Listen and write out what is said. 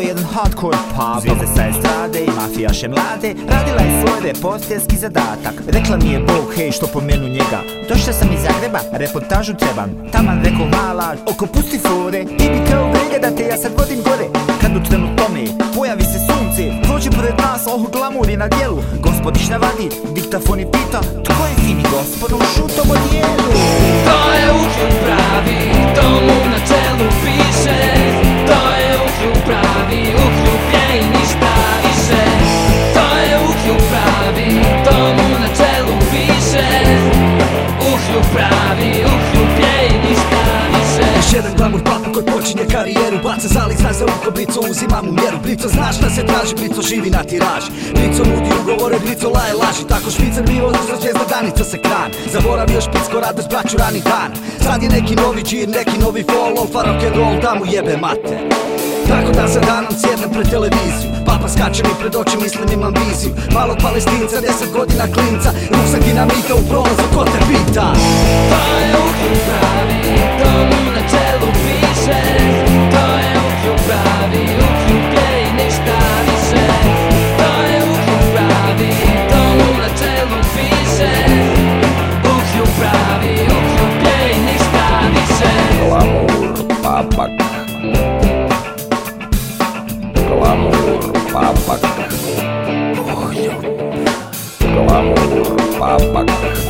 jedan hardcore pub. Zvijezde sa estrade i mafijaše mlade. Radila je svoj reporterski zadatak. Rekla mi je Bog, hej, što pomenu njega? Došla sam iz Zagreba, reportažu trebam. Taman rekao mala, oko pusti fore. Ti bi kao briga da te ja sad vodim gore. Kad u trenu tome, pojavi se sunce. Prođe pored nas, oh je na dijelu Gospodiš navadi, diktafon i pita Tko je fini gospod u šutom odijelu? Pravi, ništa više. To je to mu na čelu piše. Pravi, i ništa više. Počinje karijeru Baca zalik za uko, uzima mu mjeru. Blico zna šta se traži, blico živi na tiraž. Blico nudi ugovore, blico laje laži Tako špicer bivo za zvijezda danica se kran. Zaboravio špicko radost braću rani dan. Sad je neki novi džir, neki novi follow Pa rock and roll da mu jebe mate tako da za danom sjednem pred televiziju. Papa skače mi pred oči, mislim imam viziju. Malog palestinca, deset godina klinca. Ruksak dinamita u prolazu, ko te pita? To je папок, ой, гламур папок.